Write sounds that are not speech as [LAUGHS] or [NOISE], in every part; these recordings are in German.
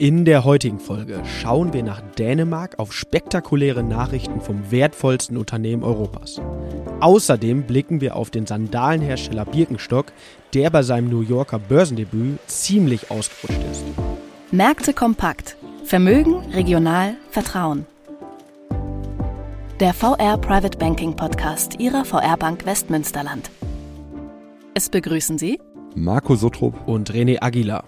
In der heutigen Folge schauen wir nach Dänemark auf spektakuläre Nachrichten vom wertvollsten Unternehmen Europas. Außerdem blicken wir auf den Sandalenhersteller Birkenstock, der bei seinem New Yorker Börsendebüt ziemlich ausgerutscht ist. Märkte kompakt. Vermögen, regional, Vertrauen. Der VR Private Banking Podcast Ihrer VR Bank Westmünsterland. Es begrüßen Sie Marco Sotrup und René Aguilar.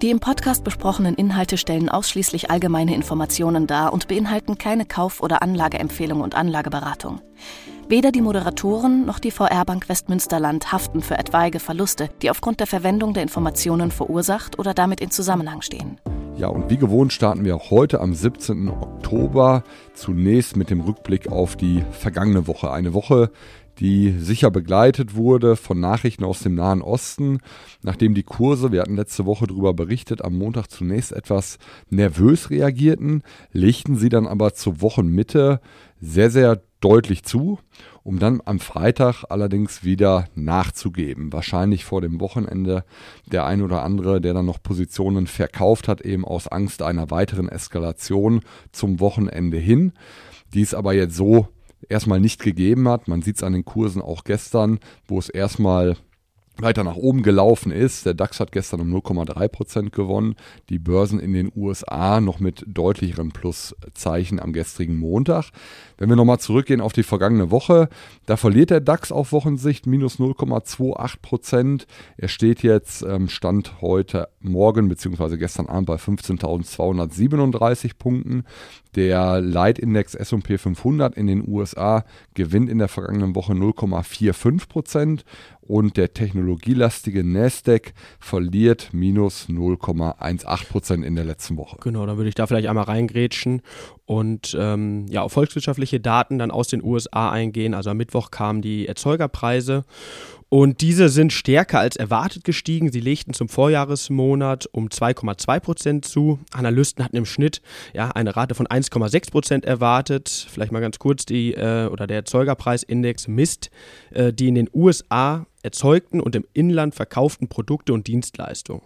Die im Podcast besprochenen Inhalte stellen ausschließlich allgemeine Informationen dar und beinhalten keine Kauf- oder Anlageempfehlung und Anlageberatung. Weder die Moderatoren noch die VR Bank Westmünsterland haften für etwaige Verluste, die aufgrund der Verwendung der Informationen verursacht oder damit in Zusammenhang stehen. Ja, und wie gewohnt starten wir heute am 17. Oktober zunächst mit dem Rückblick auf die vergangene Woche. Eine Woche, die sicher begleitet wurde von Nachrichten aus dem Nahen Osten, nachdem die Kurse, wir hatten letzte Woche darüber berichtet, am Montag zunächst etwas nervös reagierten, legten sie dann aber zur Wochenmitte sehr, sehr deutlich zu, um dann am Freitag allerdings wieder nachzugeben. Wahrscheinlich vor dem Wochenende der ein oder andere, der dann noch Positionen verkauft hat, eben aus Angst einer weiteren Eskalation zum Wochenende hin. Dies aber jetzt so erstmal nicht gegeben hat. Man sieht es an den Kursen auch gestern, wo es erstmal weiter nach oben gelaufen ist. Der DAX hat gestern um 0,3% gewonnen. Die Börsen in den USA noch mit deutlicheren Pluszeichen am gestrigen Montag. Wenn wir nochmal zurückgehen auf die vergangene Woche, da verliert der DAX auf Wochensicht minus 0,28% Er steht jetzt, ähm, Stand heute Morgen bzw. gestern Abend bei 15.237 Punkten. Der Leitindex S&P 500 in den USA gewinnt in der vergangenen Woche 0,45 und der technologielastige Nasdaq verliert minus 0,18% in der letzten Woche. Genau, dann würde ich da vielleicht einmal reingrätschen und ähm, ja, auf volkswirtschaftliche Daten dann aus den USA eingehen. Also am Mittwoch kamen die Erzeugerpreise und diese sind stärker als erwartet gestiegen. Sie legten zum Vorjahresmonat um 2,2 Prozent zu. Analysten hatten im Schnitt ja, eine Rate von 1,6 Prozent erwartet. Vielleicht mal ganz kurz, die, äh, oder der Erzeugerpreisindex misst äh, die in den USA erzeugten und im Inland verkauften Produkte und Dienstleistungen.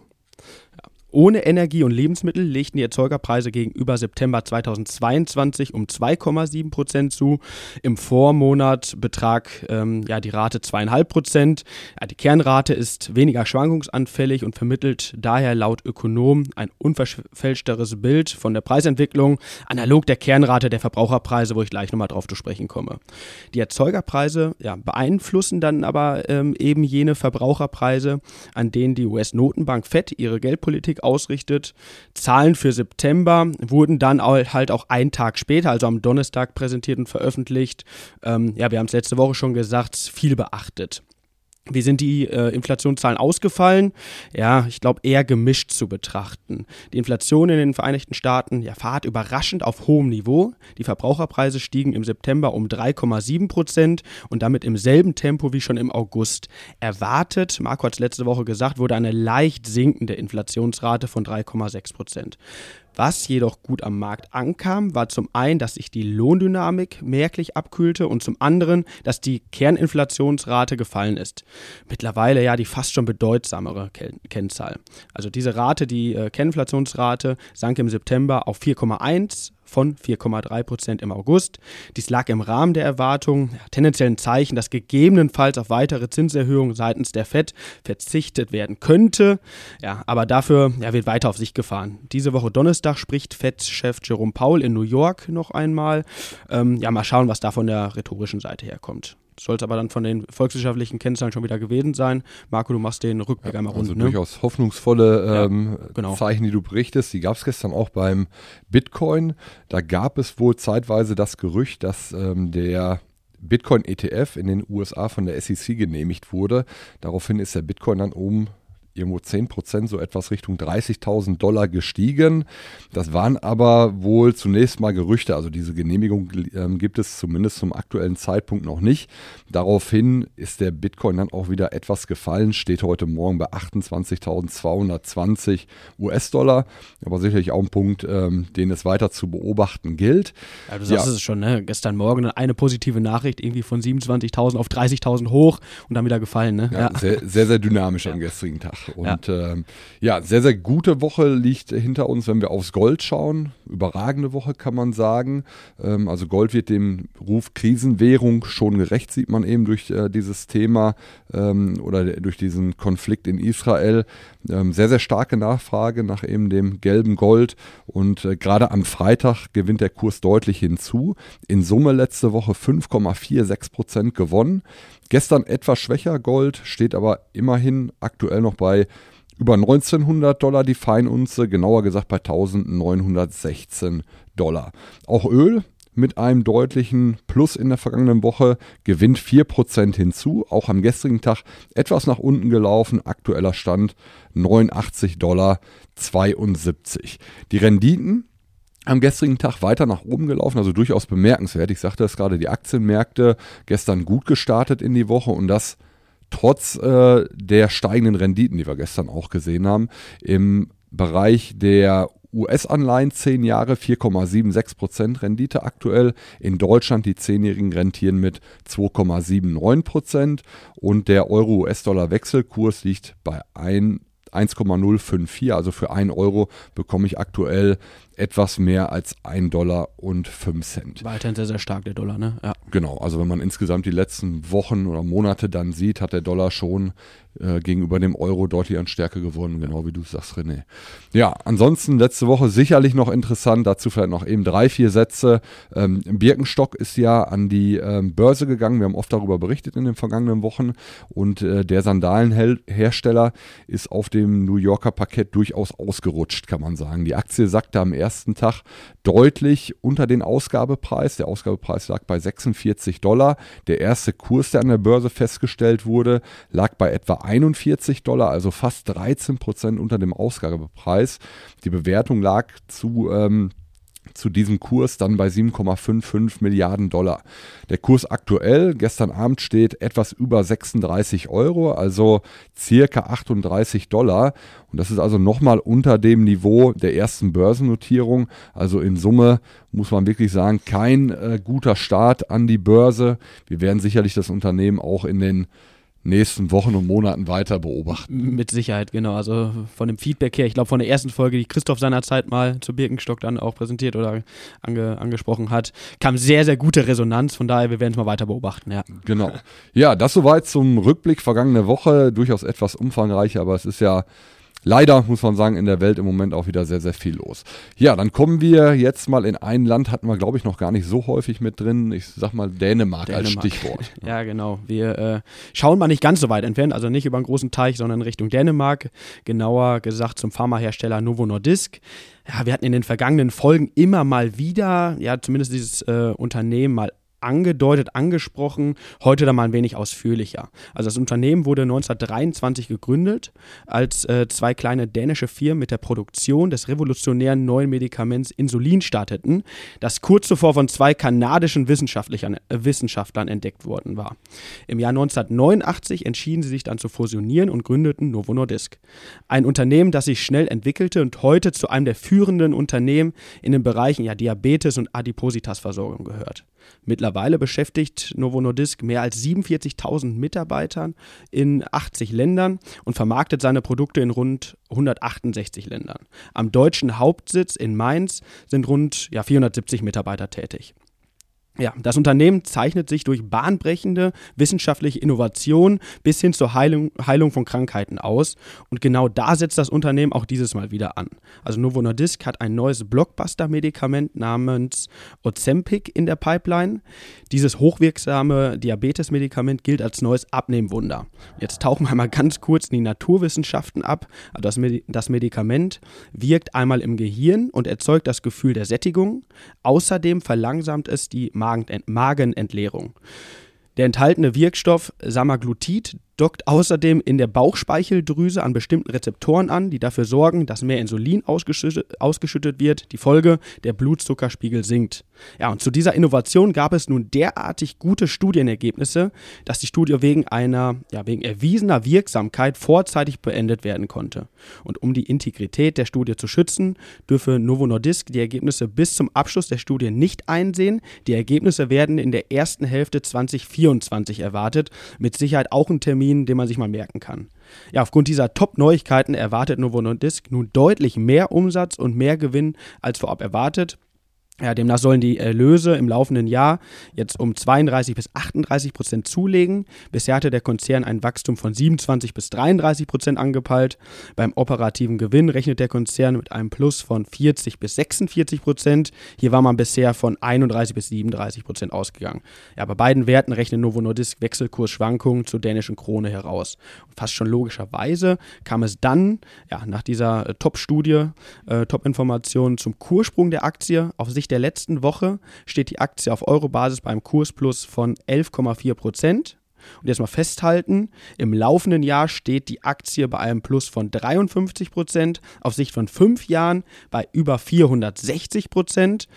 Ohne Energie und Lebensmittel legten die Erzeugerpreise gegenüber September 2022 um 2,7 Prozent zu. Im Vormonat betrag ähm, ja, die Rate 2,5 Prozent. Ja, die Kernrate ist weniger schwankungsanfällig und vermittelt daher laut Ökonom ein unverfälschteres Bild von der Preisentwicklung, analog der Kernrate der Verbraucherpreise, wo ich gleich nochmal drauf zu sprechen komme. Die Erzeugerpreise ja, beeinflussen dann aber ähm, eben jene Verbraucherpreise, an denen die US-Notenbank FED ihre Geldpolitik ausrichtet. Zahlen für September wurden dann halt auch einen Tag später, also am Donnerstag präsentiert und veröffentlicht. Ähm, ja, wir haben es letzte Woche schon gesagt, viel beachtet. Wie sind die äh, Inflationszahlen ausgefallen? Ja, ich glaube eher gemischt zu betrachten. Die Inflation in den Vereinigten Staaten ja, fahrt überraschend auf hohem Niveau. Die Verbraucherpreise stiegen im September um 3,7 Prozent und damit im selben Tempo wie schon im August. Erwartet, Marco hat es letzte Woche gesagt, wurde eine leicht sinkende Inflationsrate von 3,6 Prozent. Was jedoch gut am Markt ankam, war zum einen, dass sich die Lohndynamik merklich abkühlte und zum anderen, dass die Kerninflationsrate gefallen ist. Mittlerweile ja die fast schon bedeutsamere Kennzahl. Also diese Rate, die äh, Kerninflationsrate, sank im September auf 4,1 von 4,3 Prozent im August. Dies lag im Rahmen der Erwartungen, ja, tendenziell ein Zeichen, dass gegebenenfalls auf weitere Zinserhöhungen seitens der FED verzichtet werden könnte. Ja, aber dafür ja, wird weiter auf sich gefahren. Diese Woche Donnerstag spricht FED-Chef Jerome Powell in New York noch einmal. Ähm, ja, mal schauen, was da von der rhetorischen Seite herkommt. Soll es aber dann von den volkswirtschaftlichen Kennzahlen schon wieder gewesen sein. Marco, du machst den Rückblick ja, einmal rund. Also ne? durchaus hoffnungsvolle ähm, ja, genau. Zeichen, die du berichtest. Die gab es gestern auch beim Bitcoin. Da gab es wohl zeitweise das Gerücht, dass ähm, der Bitcoin ETF in den USA von der SEC genehmigt wurde. Daraufhin ist der Bitcoin dann um irgendwo 10 Prozent, so etwas Richtung 30.000 Dollar gestiegen. Das waren aber wohl zunächst mal Gerüchte, also diese Genehmigung äh, gibt es zumindest zum aktuellen Zeitpunkt noch nicht. Daraufhin ist der Bitcoin dann auch wieder etwas gefallen, steht heute Morgen bei 28.220 US-Dollar, aber sicherlich auch ein Punkt, ähm, den es weiter zu beobachten gilt. Ja, du sagst ja. es schon, ne? gestern Morgen eine positive Nachricht irgendwie von 27.000 auf 30.000 hoch und dann wieder gefallen. Ne? Ja. Sehr, sehr, sehr dynamisch am gestrigen Tag. Und ja. Ähm, ja, sehr, sehr gute Woche liegt hinter uns, wenn wir aufs Gold schauen. Überragende Woche kann man sagen. Ähm, also Gold wird dem Ruf Krisenwährung schon gerecht, sieht man eben durch äh, dieses Thema ähm, oder durch diesen Konflikt in Israel. Ähm, sehr, sehr starke Nachfrage nach eben dem gelben Gold. Und äh, gerade am Freitag gewinnt der Kurs deutlich hinzu. In Summe letzte Woche 5,46 Prozent gewonnen. Gestern etwas schwächer Gold, steht aber immerhin aktuell noch bei über 1900 Dollar die Feinunze, genauer gesagt bei 1916 Dollar. Auch Öl mit einem deutlichen Plus in der vergangenen Woche gewinnt 4% hinzu, auch am gestrigen Tag etwas nach unten gelaufen, aktueller Stand 89 Dollar 72. Die Renditen am gestrigen Tag weiter nach oben gelaufen, also durchaus bemerkenswert. Ich sagte es gerade, die Aktienmärkte gestern gut gestartet in die Woche und das trotz äh, der steigenden Renditen, die wir gestern auch gesehen haben. Im Bereich der US-Anleihen 10 Jahre 4,76% Rendite aktuell. In Deutschland die 10-jährigen rentieren mit 2,79% und der Euro-US-Dollar-Wechselkurs liegt bei 1,054. Also für 1 Euro bekomme ich aktuell etwas mehr als 1 Dollar und 5 Cent. Weiterhin sehr, sehr stark der Dollar, ne? Ja. Genau, also wenn man insgesamt die letzten Wochen oder Monate dann sieht, hat der Dollar schon äh, gegenüber dem Euro deutlich an Stärke gewonnen, genau wie du sagst, René. Ja, ansonsten letzte Woche sicherlich noch interessant, dazu vielleicht noch eben drei, vier Sätze. Ähm, Birkenstock ist ja an die ähm, Börse gegangen, wir haben oft darüber berichtet in den vergangenen Wochen und äh, der Sandalenhersteller ist auf dem New Yorker Parkett durchaus ausgerutscht, kann man sagen. Die Aktie sackte am ersten Tag deutlich unter den Ausgabepreis. Der Ausgabepreis lag bei 46 Dollar. Der erste Kurs, der an der Börse festgestellt wurde, lag bei etwa 41 Dollar, also fast 13 Prozent unter dem Ausgabepreis. Die Bewertung lag zu ähm, zu diesem Kurs dann bei 7,55 Milliarden Dollar. Der Kurs aktuell, gestern Abend steht etwas über 36 Euro, also circa 38 Dollar. Und das ist also nochmal unter dem Niveau der ersten Börsennotierung. Also in Summe muss man wirklich sagen, kein äh, guter Start an die Börse. Wir werden sicherlich das Unternehmen auch in den nächsten Wochen und Monaten weiter beobachten. Mit Sicherheit, genau. Also von dem Feedback her, ich glaube von der ersten Folge, die Christoph seinerzeit mal zu Birkenstock dann auch präsentiert oder ange, angesprochen hat, kam sehr, sehr gute Resonanz. Von daher, wir werden es mal weiter beobachten, ja. Genau. Ja, das soweit zum Rückblick vergangene Woche. Durchaus etwas umfangreicher, aber es ist ja leider, muss man sagen, in der Welt im Moment auch wieder sehr, sehr viel los. Ja, dann kommen wir jetzt mal in ein Land, hatten wir, glaube ich, noch gar nicht so häufig mit drin. Ich sag mal Dänemark, Dänemark. als Stichwort. [LAUGHS] ja, genau. Wir äh, schauen mal nicht ganz so weit entfernt, also nicht über einen großen Teich, sondern Richtung Dänemark. Genauer gesagt zum Pharmahersteller Novo Nordisk ja, wir hatten in den vergangenen Folgen immer mal wieder, ja, zumindest dieses äh, Unternehmen mal angedeutet, angesprochen, heute dann mal ein wenig ausführlicher. Also das Unternehmen wurde 1923 gegründet, als äh, zwei kleine dänische Firmen mit der Produktion des revolutionären neuen Medikaments Insulin starteten, das kurz zuvor von zwei kanadischen Wissenschaftlern, äh, Wissenschaftlern entdeckt worden war. Im Jahr 1989 entschieden sie sich dann zu fusionieren und gründeten Novo Nordisk. Ein Unternehmen, das sich schnell entwickelte und heute zu einem der führenden Unternehmen in den Bereichen ja, Diabetes und Adipositasversorgung gehört. Mittlerweile beschäftigt Novo Nordisk mehr als 47.000 Mitarbeitern in 80 Ländern und vermarktet seine Produkte in rund 168 Ländern. Am deutschen Hauptsitz in Mainz sind rund ja, 470 Mitarbeiter tätig. Ja, das Unternehmen zeichnet sich durch bahnbrechende wissenschaftliche Innovation bis hin zur Heilung, Heilung von Krankheiten aus. Und genau da setzt das Unternehmen auch dieses Mal wieder an. Also Novo Nordisk hat ein neues Blockbuster-Medikament namens Ozempic in der Pipeline. Dieses hochwirksame Diabetes-Medikament gilt als neues Abnehmwunder. Jetzt tauchen wir mal ganz kurz in die Naturwissenschaften ab. Also das, Medi das Medikament wirkt einmal im Gehirn und erzeugt das Gefühl der Sättigung. Außerdem verlangsamt es die Magenentleerung. Der enthaltene Wirkstoff Samaglutid dockt außerdem in der Bauchspeicheldrüse an bestimmten Rezeptoren an, die dafür sorgen, dass mehr Insulin ausgeschüttet, ausgeschüttet, wird. Die Folge, der Blutzuckerspiegel sinkt. Ja, und zu dieser Innovation gab es nun derartig gute Studienergebnisse, dass die Studie wegen einer, ja, wegen erwiesener Wirksamkeit vorzeitig beendet werden konnte. Und um die Integrität der Studie zu schützen, dürfe Novo Nordisk die Ergebnisse bis zum Abschluss der Studie nicht einsehen. Die Ergebnisse werden in der ersten Hälfte 2024 erwartet. Mit Sicherheit auch ein Termin Termin, den man sich mal merken kann. Ja, aufgrund dieser Top-Neuigkeiten erwartet Novo Nordisk nun deutlich mehr Umsatz und mehr Gewinn als vorab erwartet. Ja, demnach sollen die Erlöse im laufenden Jahr jetzt um 32 bis 38 Prozent zulegen. Bisher hatte der Konzern ein Wachstum von 27 bis 33 Prozent angepeilt. Beim operativen Gewinn rechnet der Konzern mit einem Plus von 40 bis 46 Prozent. Hier war man bisher von 31 bis 37 Prozent ausgegangen. Ja, bei beiden Werten rechnet Novo Nordisk Wechselkursschwankungen zur dänischen Krone heraus. Und fast schon logischerweise kam es dann, ja, nach dieser äh, Top-Studie, äh, Top-Information zum Kurssprung der Aktie auf sich Sicht der letzten Woche steht die Aktie auf Eurobasis beim Kursplus von 11,4 Prozent. Und jetzt mal festhalten, im laufenden Jahr steht die Aktie bei einem Plus von 53 Prozent, auf Sicht von fünf Jahren bei über 460 Prozent.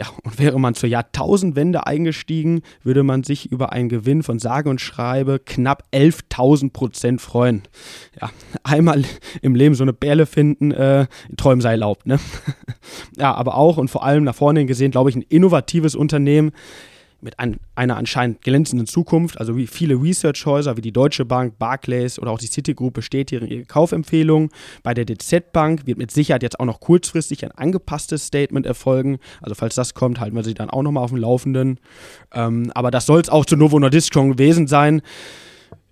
Ja, und wäre man zur Jahrtausendwende eingestiegen, würde man sich über einen Gewinn von sage und schreibe knapp 11.000 Prozent freuen. Ja, einmal im Leben so eine Bärle finden, äh, Träumen sei erlaubt, ne? [LAUGHS] ja, aber auch und vor allem nach vorne gesehen, glaube ich, ein innovatives Unternehmen, mit ein, einer anscheinend glänzenden Zukunft. Also wie viele Research-Häuser wie die Deutsche Bank, Barclays oder auch die Citigroup bestätigen ihre Kaufempfehlungen. Bei der DZ Bank wird mit Sicherheit jetzt auch noch kurzfristig ein angepasstes Statement erfolgen. Also falls das kommt, halten wir sie dann auch nochmal auf dem Laufenden. Ähm, aber das soll es auch zu Novo Nordisk schon gewesen sein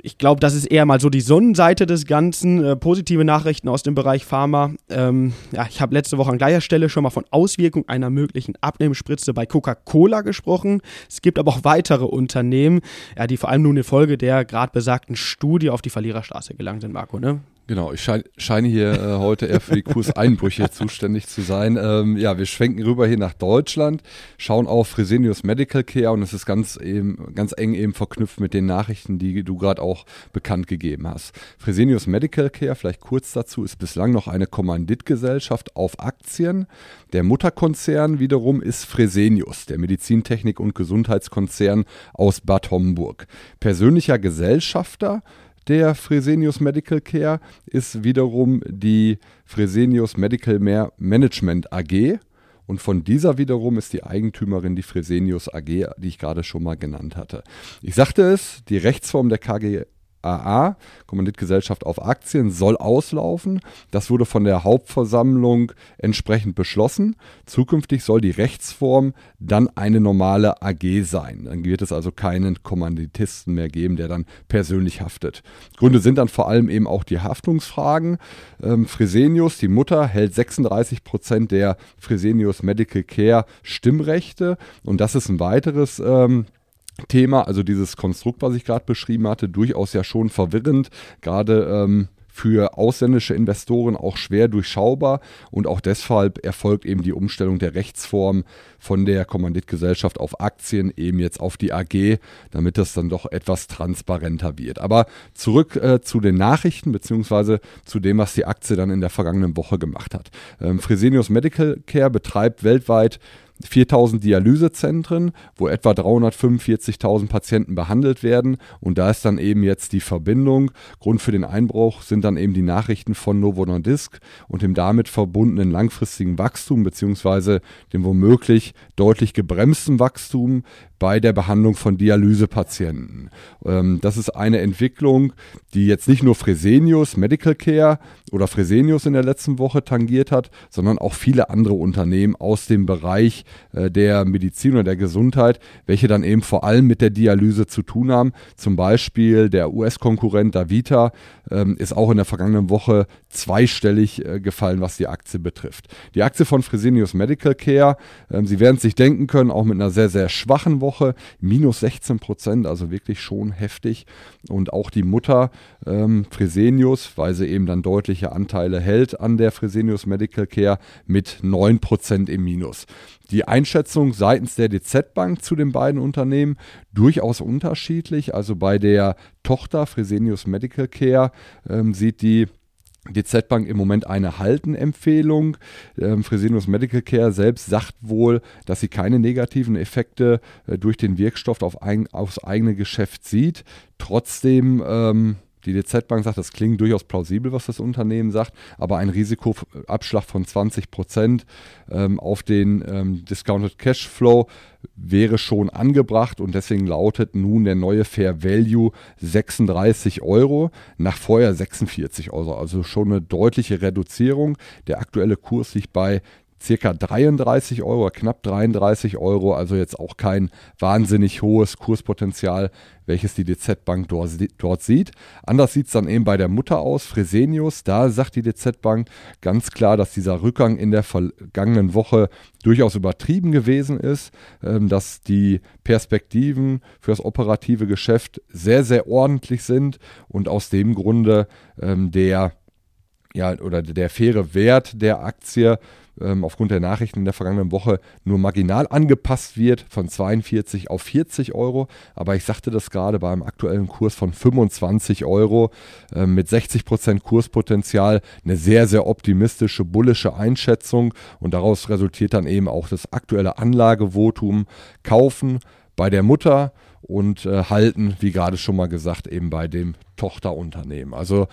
ich glaube, das ist eher mal so die Sonnenseite des Ganzen. Äh, positive Nachrichten aus dem Bereich Pharma. Ähm, ja, ich habe letzte Woche an gleicher Stelle schon mal von Auswirkungen einer möglichen Abnehmspritze bei Coca-Cola gesprochen. Es gibt aber auch weitere Unternehmen, ja, die vor allem nun infolge der gerade besagten Studie auf die Verliererstraße gelangt sind, Marco. Ne? Genau, ich schein, scheine hier äh, heute eher für die Kurseinbrüche [LAUGHS] zuständig zu sein. Ähm, ja, wir schwenken rüber hier nach Deutschland, schauen auf Fresenius Medical Care und es ist ganz, eben, ganz eng eben verknüpft mit den Nachrichten, die du gerade auch bekannt gegeben hast. Fresenius Medical Care, vielleicht kurz dazu, ist bislang noch eine Kommanditgesellschaft auf Aktien. Der Mutterkonzern wiederum ist Fresenius, der Medizintechnik- und Gesundheitskonzern aus Bad Homburg. Persönlicher Gesellschafter der Fresenius Medical Care ist wiederum die Fresenius Medical Management AG. Und von dieser wiederum ist die Eigentümerin die Fresenius AG, die ich gerade schon mal genannt hatte. Ich sagte es, die Rechtsform der KG AA, Kommanditgesellschaft auf Aktien, soll auslaufen. Das wurde von der Hauptversammlung entsprechend beschlossen. Zukünftig soll die Rechtsform dann eine normale AG sein. Dann wird es also keinen Kommanditisten mehr geben, der dann persönlich haftet. Gründe sind dann vor allem eben auch die Haftungsfragen. Ähm, Fresenius, die Mutter, hält 36 Prozent der Fresenius Medical Care Stimmrechte. Und das ist ein weiteres ähm, Thema, also dieses Konstrukt, was ich gerade beschrieben hatte, durchaus ja schon verwirrend, gerade ähm, für ausländische Investoren auch schwer durchschaubar und auch deshalb erfolgt eben die Umstellung der Rechtsform von der Kommanditgesellschaft auf Aktien eben jetzt auf die AG, damit das dann doch etwas transparenter wird. Aber zurück äh, zu den Nachrichten beziehungsweise zu dem, was die Aktie dann in der vergangenen Woche gemacht hat. Ähm, Fresenius Medical Care betreibt weltweit 4000 Dialysezentren, wo etwa 345.000 Patienten behandelt werden. Und da ist dann eben jetzt die Verbindung. Grund für den Einbruch sind dann eben die Nachrichten von Novo Nordisk und dem damit verbundenen langfristigen Wachstum beziehungsweise dem womöglich deutlich gebremsten Wachstum bei der Behandlung von Dialysepatienten. Ähm, das ist eine Entwicklung, die jetzt nicht nur Fresenius Medical Care oder Fresenius in der letzten Woche tangiert hat, sondern auch viele andere Unternehmen aus dem Bereich äh, der Medizin oder der Gesundheit, welche dann eben vor allem mit der Dialyse zu tun haben. Zum Beispiel der US-Konkurrent Davita ähm, ist auch in der vergangenen Woche zweistellig äh, gefallen, was die Aktie betrifft. Die Aktie von Fresenius Medical Care, ähm, Sie werden es sich denken können, auch mit einer sehr, sehr schwachen Woche, minus 16 Prozent, also wirklich schon heftig. Und auch die Mutter ähm, Fresenius, weil sie eben dann deutliche Anteile hält an der Fresenius Medical Care, mit 9 Prozent im Minus. Die Einschätzung seitens der DZ Bank zu den beiden Unternehmen durchaus unterschiedlich. Also bei der Tochter Fresenius Medical Care ähm, sieht die DZ Bank im Moment eine Haltenempfehlung. Ähm, Fresenius Medical Care selbst sagt wohl, dass sie keine negativen Effekte äh, durch den Wirkstoff auf ein, aufs eigene Geschäft sieht. Trotzdem ähm, Die DZ Bank sagt, das klingt durchaus plausibel, was das Unternehmen sagt, aber ein Risikoabschlag von 20 Prozent ähm, auf den ähm, Discounted Cashflow wäre schon angebracht und deswegen lautet nun der neue Fair Value 36 Euro nach vorher 46 Euro. Also schon eine deutliche Reduzierung. Der aktuelle Kurs liegt bei circa 33 Euro, knapp 33 Euro, also jetzt auch kein wahnsinnig hohes Kurspotenzial, welches die DZ Bank dort, dort sieht. Anders sieht es dann eben bei der Mutter aus, Fresenius. Da sagt die DZ Bank ganz klar, dass dieser Rückgang in der vergangenen Woche durchaus übertrieben gewesen ist, ähm, dass die Perspektiven für das operative Geschäft sehr, sehr ordentlich sind und aus dem Grunde ähm, der ja, oder der faire Wert der Aktie ähm, aufgrund der Nachrichten in der vergangenen Woche nur marginal angepasst wird von 42 auf 40 Euro. Aber ich sagte das gerade beim aktuellen Kurs von 25 Euro äh, mit 60 Prozent Kurspotenzial eine sehr, sehr optimistische, bullische Einschätzung und daraus resultiert dann eben auch das aktuelle Anlagevotum kaufen bei der Mutter und äh, halten, wie gerade schon mal gesagt, eben bei dem Tochterunternehmen. Also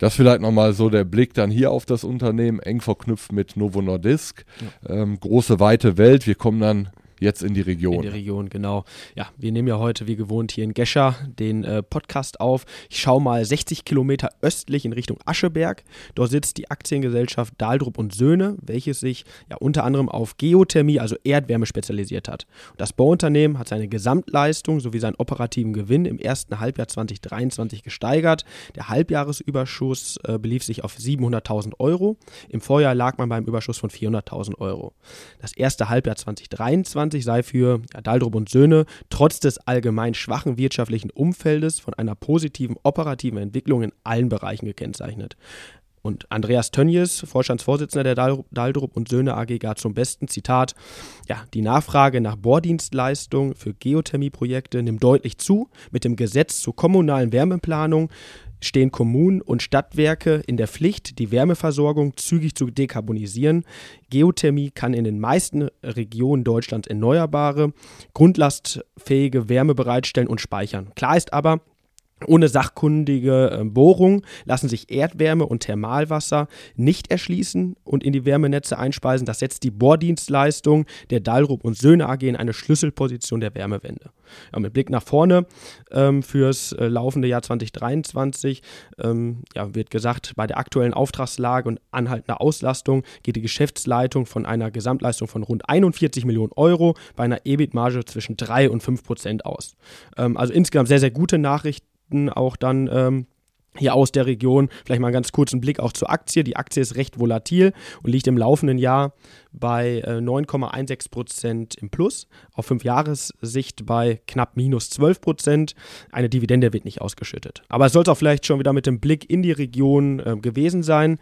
das vielleicht nochmal so der Blick dann hier auf das Unternehmen, eng verknüpft mit Novo Nordisk. Ja. Ähm, große, weite Welt. Wir kommen dann jetzt in die Region. In die Region, genau. Ja, wir nehmen ja heute wie gewohnt hier in Gescher den äh, Podcast auf. Ich schaue mal 60 Kilometer östlich in Richtung Ascheberg. Dort sitzt die Aktiengesellschaft Dahldrup und Söhne, welches sich ja unter anderem auf Geothermie, also Erdwärme spezialisiert hat. Das Bauunternehmen hat seine Gesamtleistung sowie seinen operativen Gewinn im ersten Halbjahr 2023 gesteigert. Der Halbjahresüberschuss äh, belief sich auf 700.000 Euro. Im Vorjahr lag man beim Überschuss von 400.000 Euro. Das erste Halbjahr 2023 2020 sei für ja, Daldrup und Söhne trotz des allgemein schwachen wirtschaftlichen Umfeldes von einer positiven operativen Entwicklung in allen Bereichen gekennzeichnet. Und Andreas Tönjes, Vorstandsvorsitzender der Daldrup und Söhne AG, gab zum besten Zitat: Ja, die Nachfrage nach Bohrdienstleistungen für Geothermieprojekte nimmt deutlich zu. Mit dem Gesetz zur kommunalen Wärmeplanung stehen Kommunen und Stadtwerke in der Pflicht, die Wärmeversorgung zügig zu dekarbonisieren. Geothermie kann in den meisten Regionen Deutschlands erneuerbare, grundlastfähige Wärme bereitstellen und speichern. Klar ist aber, ohne sachkundige äh, Bohrung lassen sich Erdwärme und Thermalwasser nicht erschließen und in die Wärmenetze einspeisen. Das setzt die Bohrdienstleistung der Dalrup und Söhne AG in eine Schlüsselposition der Wärmewende. Ja, mit Blick nach vorne ähm, fürs äh, laufende Jahr 2023 ähm, ja, wird gesagt, bei der aktuellen Auftragslage und anhaltender Auslastung geht die Geschäftsleitung von einer Gesamtleistung von rund 41 Millionen Euro bei einer EBIT-Marge zwischen 3 und 5 Prozent aus. Ähm, also insgesamt sehr, sehr gute Nachrichten auch dann ähm, hier aus der Region. Vielleicht mal einen ganz kurzen Blick auch zur Aktie. Die Aktie ist recht volatil und liegt im laufenden Jahr bei äh, 9,16 Prozent im Plus, auf 5 Jahressicht bei knapp minus 12 Prozent. Eine Dividende wird nicht ausgeschüttet. Aber es soll es auch vielleicht schon wieder mit dem Blick in die Region äh, gewesen sein.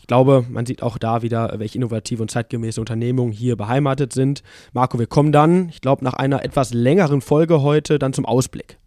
Ich glaube, man sieht auch da wieder, welche innovative und zeitgemäße Unternehmungen hier beheimatet sind. Marco, wir kommen dann, ich glaube, nach einer etwas längeren Folge heute dann zum Ausblick.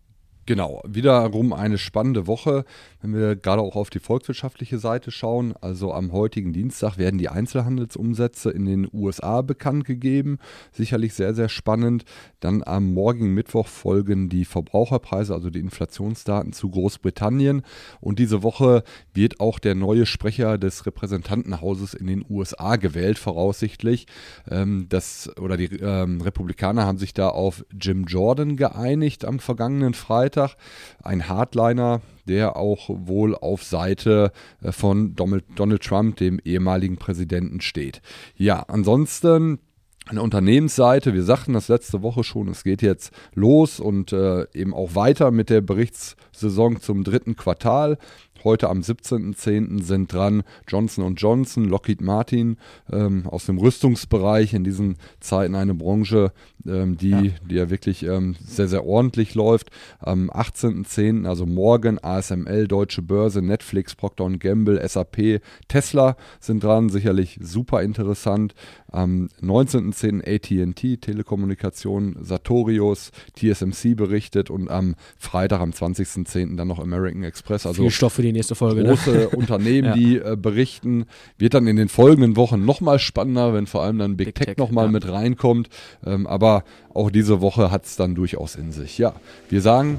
Genau, wiederum eine spannende Woche, wenn wir gerade auch auf die volkswirtschaftliche Seite schauen. Also am heutigen Dienstag werden die Einzelhandelsumsätze in den USA bekannt gegeben. Sicherlich sehr, sehr spannend. Dann am morgigen Mittwoch folgen die Verbraucherpreise, also die Inflationsdaten zu Großbritannien. Und diese Woche wird auch der neue Sprecher des Repräsentantenhauses in den USA gewählt, voraussichtlich. Ähm, das, oder die ähm, Republikaner haben sich da auf Jim Jordan geeinigt am vergangenen Freitag. Freitag. Ein Hardliner, der auch wohl auf Seite äh, von Donald, Trump, dem ehemaligen Präsidenten, steht. Ja, ansonsten an der Unternehmensseite, wir sagten das letzte Woche schon, es geht jetzt los und äh, eben auch weiter mit der Berichtssaison zum dritten Quartal. Heute am 17.10. sind dran Johnson Johnson, Lockheed Martin ähm, aus dem Rüstungsbereich in diesen Zeiten eine Branche, ähm, die, ja. die ja wirklich ähm, sehr, sehr ordentlich läuft. Am 18.10., also morgen, ASML, Deutsche Börse, Netflix, Procter Gamble, SAP, Tesla sind dran, sicherlich super interessant. Am 19.10. ATT, Telekommunikation, Sartorius, TSMC berichtet und am Freitag, am 20.10. dann noch American Express. Also Viel Stoff für die nächste Folge. Ne? Große ne? [LAUGHS] Unternehmen, ja. die äh, berichten. Wird dann in den folgenden Wochen nochmal spannender, wenn vor allem dann Big, Big Tech, Tech nochmal ja. mit reinkommt. Ähm, aber auch diese Woche hat es dann durchaus in sich. Ja, wir sagen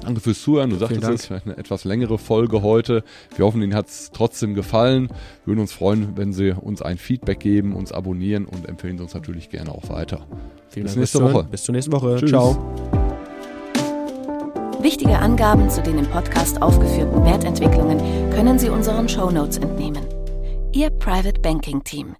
Danke fürs Zuhören. Du sagtest es, eine etwas längere Folge heute. Wir hoffen, Ihnen hat es trotzdem gefallen. Wir würden uns freuen, wenn Sie uns ein Feedback geben, uns abonnieren und empfehlen Sie uns natürlich gerne auch weiter. Vielen bis Dank nächste Woche. Bis zur nächsten Woche. Tschüss. Ciao. Wichtige Angaben zu den im Podcast aufgeführten Wertentwicklungen können Sie unseren Show Notes entnehmen. Ihr Private Banking Team.